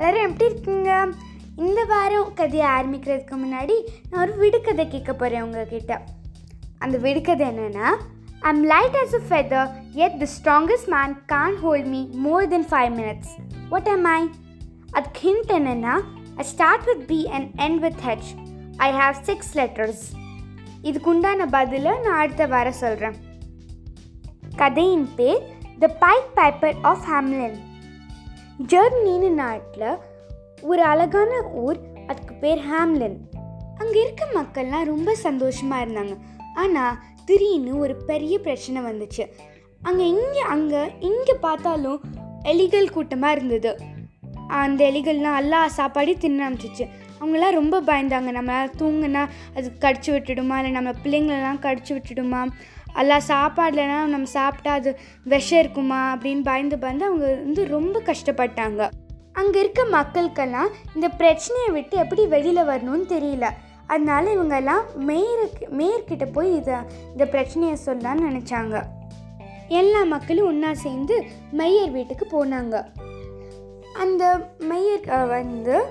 எல்லோரும் எப்படி இருக்கீங்க? இந்த வாரம் கதையை ஆரம்பிக்கிறதுக்கு முன்னாடி நான் ஒரு விடுகதை கேட்க போகிறேன் உங்ககிட்ட. அந்த விடுகதை என்னென்னா I'm light as a feather yet the strongest man can't hold me more than five minutes what am I அதுக்கு ஹிண்ட் என்னென்னா I start with P and end with H I have six letters இதுக்கு உண்டான பதிலை நான் அடுத்த வாரம் சொல்கிறேன் கதையின் பேர் the pied piper of Hamelin ஜெர்மனின்னு நாட்டில் ஒரு அழகான ஊர் அதுக்கு பேர் ஹாம்லின். அங்கே இருக்க மக்கள்லாம் ரொம்ப சந்தோஷமாக இருந்தாங்க. ஆனால் திடீர்னு ஒரு பெரிய பிரச்சனை வந்துச்சு. அங்கே இங்கே அங்கே இங்கே பார்த்தாலும் எலிகள் கூட்டமாக இருந்தது. அந்த எலிகள்லாம் எல்லா சாப்பாடையும் தின்ன ஆரம்பிச்சிச்சு அவங்களாம் ரொம்ப பயந்தாங்க. நம்மளால் தூங்குனா அது கடிச்சு விட்டுடுமா? இல்லை நம்ம பிள்ளைங்களெல்லாம் கடிச்சு விட்டுடுமா? எல்லாம் சாப்பாடுலலாம் நம்ம சாப்பிட்டா அது விஷம் இருக்குமா அப்படின்னு பயந்து பயந்து அவங்க வந்து ரொம்ப கஷ்டப்பட்டாங்க. அங்கே இருக்க மக்களுக்கெல்லாம் இந்த பிரச்சனையை விட்டு எப்படி வெளியில் வரணும்னு தெரியல. அதனால இவங்கெல்லாம் மேயருக்கு மேயர்கிட்ட போய் இதை இந்த பிரச்சனையை சொல்லலான்னு நினச்சாங்க. எல்லா மக்களும் ஒன்றா சேர்ந்து மெய்யர் வீட்டுக்கு போனாங்க. அந்த மெய்யர் வந்து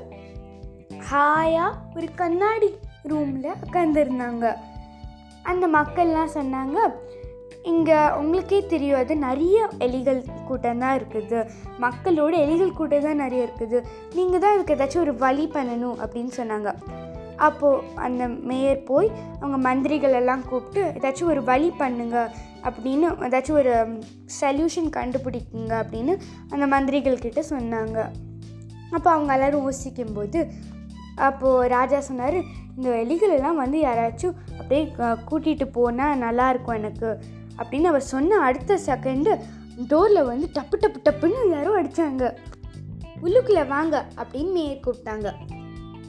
ஹாயாக ஒரு கண்ணாடி ரூமில் உட்காந்துருந்தாங்க அந்த மக்கள்லாம் சொன்னாங்க இங்கே உங்களுக்கே தெரியும் அது நிறைய எலிகள் கூட்டம் தான் இருக்குது. மக்களோட எலிகள் கூட்டம் தான் நிறைய இருக்குது. நீங்கள் தான் இதுக்கு ஏதாச்சும் ஒரு வழி பண்ணணும் அப்படின்னு சொன்னாங்க. அப்போது அந்த மேயர் போய் அவங்க மந்திரிகளெல்லாம் கூப்பிட்டு ஏதாச்சும் ஒரு வழி பண்ணுங்க அப்படின்னு ஏதாச்சும் ஒரு சொல்யூஷன் கண்டுபிடிக்குங்க அப்படின்னு அந்த மந்திரிகள்கிட்ட சொன்னாங்க. அப்போ அவங்க எல்லோரும் யோசிக்கும்போது அப்போது ராஜா சொன்னார் இந்த எலிகளெல்லாம் வந்து யாராச்சும் அப்படியே கூட்டிகிட்டு போனால் நல்லாயிருக்கும் எனக்கு. அப்படின்னு அவர் சொன்ன அடுத்த செகண்டு டோரில் வந்து டப்பு டப்பு டப்புன்னு யாரோ அடித்தாங்க உள்ளுக்குள்ளே வாங்க அப்படின்னு மேயர் கூப்பிட்டாங்க.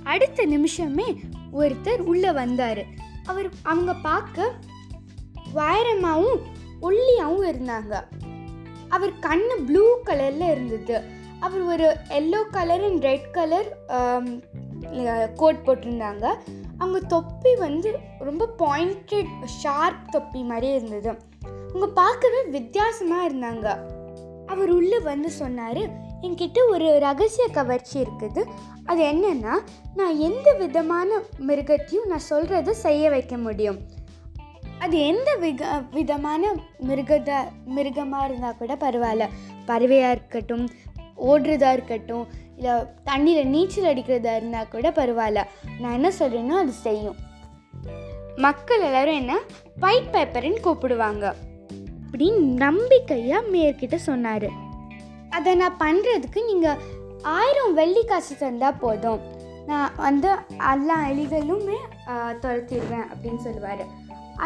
அடுத்த நிமிஷமே ஒருத்தர் உள்ளே வந்தார். அவர் அவங்க பார்க்க வைரமாகவும் ஒல்லியாகவும் இருந்தாங்க. அவர் கண் ப்ளூ கலரில் இருந்தது. அவர் ஒரு yellow colour and red colour coat போட்டிருந்தாங்க. அவங்க தொப்பி வந்து ரொம்ப பாயிண்டட் ஷார்ப் தொப்பி மாதிரியே இருந்தது. அவங்க பார்க்கவே வித்தியாசமாக இருந்தாங்க. அவர் உள்ளே வந்து சொன்னார் என்கிட்ட ஒரு ரகசிய கவர்ச்சி இருக்குது. அது என்னென்னா நான் எந்த விதமான மிருகத்தையும் நான் சொல்கிறத செய்ய வைக்க முடியும். அது எந்த விக விதமான மிருகத மிருகமாக இருந்தால் கூட பரவாயில்ல. பறவையாக இருக்கட்டும் ஓடுறதா இருக்கட்டும் இல்லை தண்ணியில் நீச்சல் அடிக்கிறதா இருந்தால் கூட பரவாயில்ல. நான் என்ன சொல்கிறேனோ அது செய்யும். மக்கள் எல்லாரும் என்ன? பைட் பேப்பர்னு கூப்பிடுவாங்க. அப்படின்னு நம்பிக்கையாக மேற்கிட்ட சொன்னார். அதை நான் பண்ணுறதுக்கு நீங்கள் ஆயிரம் வெள்ளி காசு தந்தால் போதும். நான் வந்து எல்லா எலிகளுமே துரத்திடுவேன் அப்படின்னு சொல்லுவார்.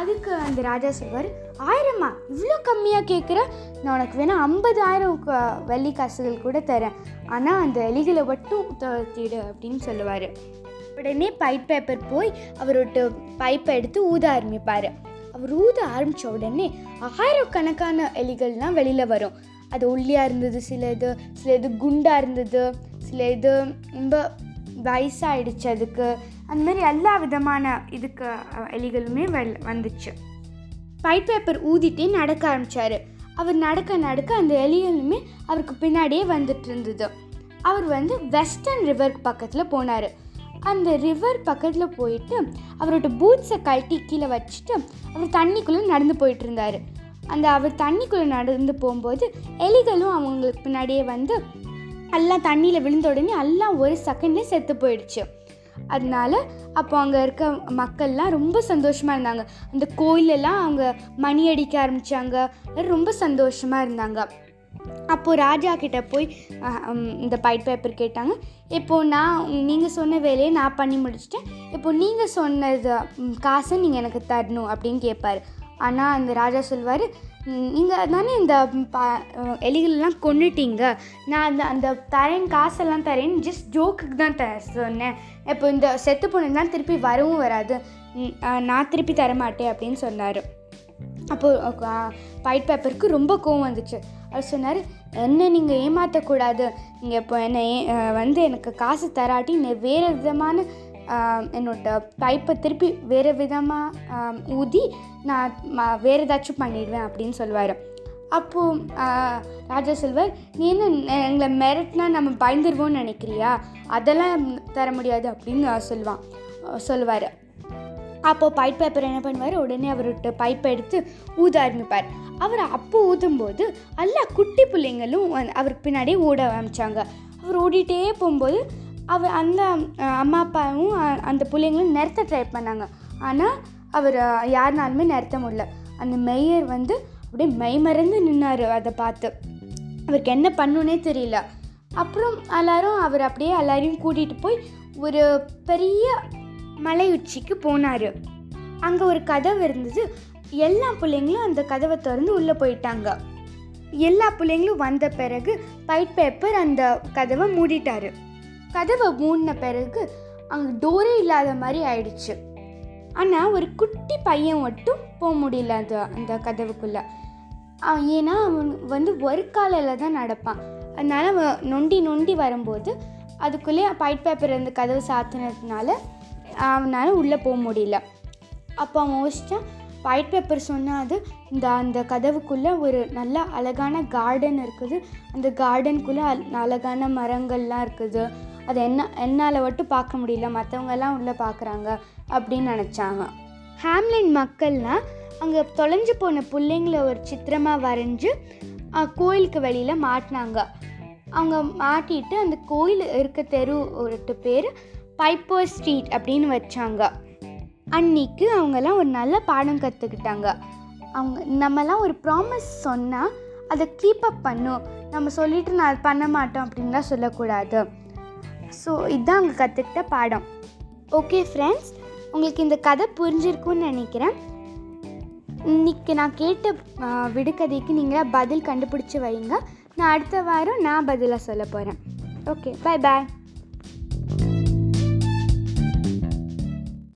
அதுக்கு அந்த ராஜா சொல்வார் ஆயிரமா இவ்வளோ கம்மியாக கேட்குற நான் உனக்கு வேணால் ஐம்பதாயிரம் வெள்ளி காசுகள் கூட தரேன். ஆனால் அந்த எலிகளை மட்டும் துரத்திடு அப்படின்னு சொல்லுவார். உடனே பைப் பேப்பர் போய் அவரோட பைப்பை எடுத்து ஊத ஆரம்பிப்பார். அவர் ஊத ஆரம்பித்த உடனே ஆயிரக்கணக்கான எலிகள்லாம் வெளியில் வரும். அது ஒல்லியாக இருந்தது சில இது சில இது குண்டாக இருந்தது சில இது ரொம்ப வயசாகிடுச்சு அதுக்கு. அந்த மாதிரி எல்லா விதமான இதுக்கு எலிகளுமே வெள் வந்துச்சு. ஒயிட் பேப்பர் ஊதிட்டே நடக்க ஆரம்பித்தார் அவர் நடக்க நடக்க அந்த எலிகளுமே அவருக்கு பின்னாடியே வந்துட்டு இருந்தது. அவர் வந்து வெஸ்டர்ன் ரிவர் பக்கத்தில் போனார். அந்த ரிவர் பக்கத்தில் போயிட்டு அவரோட பூட்ஸை கழட்டி கீழே வச்சுட்டு அவர் தண்ணிக்குள்ளே நடந்து போயிட்டு இருந்தார். அந்த அவர் தண்ணிக்குள்ளே நடந்து போகும்போது எலிகளும் அவங்களுக்கு பின்னாடியே வந்து எல்லாம் தண்ணியில் விழுந்த உடனே எல்லாம் ஒரு செகண்ட்லேயே செத்து போயிடுச்சு. அதனால அப்போ அங்கே இருக்க மக்கள்லாம் ரொம்ப சந்தோஷமாக இருந்தாங்க. அந்த கோயிலெல்லாம் அவங்க மணி அடிக்க ஆரம்பித்தாங்க ரொம்ப சந்தோஷமாக இருந்தாங்க. அப்போது ராஜா கிட்டே போய் இந்த பைட் பேப்பர் கேட்டாங்க. இப்போது நான் நீங்கள் சொன்ன வேலையை நான் பண்ணி முடிச்சிட்டேன். இப்போது நீங்கள் சொன்னது காசை நீங்கள் எனக்கு தரணும் அப்படின்னு கேட்பாரு ஆனால் அந்த ராஜா சொல்வார் நீங்கள் தானே இந்த ப அஹ், எலிகளெல்லாம் கொன்னுட்டீங்க. நான் அந்த அந்த தரேன் காசெல்லாம் தரேன் ஜஸ்ட் ஜோக்குக்கு தான் த சொன்னேன். இப்போ இந்த செத்து பொண்ணுலாம் திருப்பி வரவும் வராது. நான் திருப்பி தரமாட்டேன் அப்படின்னு சொன்னார். அப்போது பைட் பேப்பருக்கு ரொம்ப கோவம் வந்துச்சு. அவர் சொன்னார் என்ன நீங்கள் ஏமாற்றக்கூடாது நீங்கள் இப்போ என்னை ஏ- வந்து எனக்கு காசு தராட்டி வேறு விதமான என்னோட பைப்பை திருப்பி வேறு விதமாக ஊதி நான் வேறு ஏதாச்சும் பண்ணிடுவேன் அப்படின்னு சொல்லுவார். அப்போது ராஜா செல்வர் நீ என்ன எங்களை மிரட்டினா நம்ம பயந்துருவோம்னு நினைக்கிறியா? அதெல்லாம் தர முடியாது அப்படின்னு சொல்லுவான் சொல்லுவார். அப்போது பைப் பேப்பர் என்ன பண்ணுவார்? உடனே அவர்கிட்ட பைப்பை எடுத்து ஊத ஆரம்பிப்பார். அவர் அப்போ ஊதும்போது எல்லா குட்டி பிள்ளைங்களும் அவருக்கு பின்னாடியே ஓட ஆரம்பித்தாங்க அவர் ஓடிட்டே போகும்போது அவர் அந்த அம்மா அப்பாவும் அந்த பிள்ளைங்களும் நிறுத்த ட்ரை பண்ணாங்க. ஆனால் அவர் யாருனாலுமே நிறுத்த முடியல. அந்த மெய்யர் வந்து அப்படியே மெய்மறந்து நின்னார் அதை பார்த்து. அவருக்கு என்ன பண்ணுன்னே தெரியல. அப்புறம் எல்லாரும் அவர் அப்படியே எல்லாரையும் கூட்டிகிட்டு போய் ஒரு பெரிய மலை உச்சிக்கு போனார். அங்கே ஒரு கதவு இருந்தது. எல்லா பிள்ளைங்களும் அந்த கதவை திறந்து உள்ளே போயிட்டாங்க. எல்லா பிள்ளைங்களும் வந்த பிறகு பைட் பேப்பர் அந்த கதவை மூடிட்டாரு. கதவை மூடின பிறகு அங்கே டோரே இல்லாத மாதிரி ஆயிடுச்சு. ஆனால் ஒரு குட்டி பையன் மட்டும் போக முடியல அந்த அந்த கதவுக்குள்ளே. ஏன்னா அவன் வந்து ஒரு காலையில் தான் நடப்பான். அதனால் அவன் நொண்டி நொண்டி வரும்போது அதுக்குள்ளே பைட் பேப்பர் அந்த கதவு சாத்தினதுனால அவனால் உள்ளே போக முடியல. அப்போ அவன் யோசித்தான் ஒயிட் பேப்பர் சொன்னால் அது இந்த அந்த கதவுக்குள்ளே ஒரு நல்ல அழகான கார்டன் இருக்குது. அந்த கார்டனுக்குள்ளே அழகான மரங்கள்லாம் இருக்குது. அது என்ன என்னால் மட்டும் பார்க்க முடியல மற்றவங்கெல்லாம் உள்ளே பார்க்குறாங்க அப்படின்னு நினச்சாங்க. ஹேம்லின் மக்கள்னால் அங்கே தொலைஞ்சு போன பிள்ளைங்கள ஒரு சித்திரமாக வரைஞ்சி கோயிலுக்கு வெளியில் மாட்டினாங்க. அவங்க மாட்டிட்டு அந்த கோயில் இருக்க தெரு ஒரு பேர் பைப்பர் ஸ்ட்ரீட் அப்படின்னு வச்சாங்க. அன்னைக்கு அவங்கெல்லாம் ஒரு நல்ல பாடம் கற்றுக்கிட்டாங்க அவங்க நம்மலாம் ஒரு ப்ராமிஸ் சொன்னால் அதை கீப் அப் பண்ணும். நம்ம சொல்லிட்டு நான் பண்ண மாட்டோம் அப்படின்லாம் சொல்லக்கூடாது. ஸோ இதுதான் அவங்க கற்றுக்கிட்ட பாடம். ஓகே ஃப்ரெண்ட்ஸ் உங்களுக்கு இந்த கதை புரிஞ்சிருக்கும்னு நினைக்கிறேன். இன்னைக்கு நான் கேட்ட விடுகதைக்கு நீங்கள் பதில் கண்டுபிடிச்சி வைங்க. நான் அடுத்த வாரம் நான் பதிலாக சொல்ல போகிறேன் ஓகே பாய் பாய்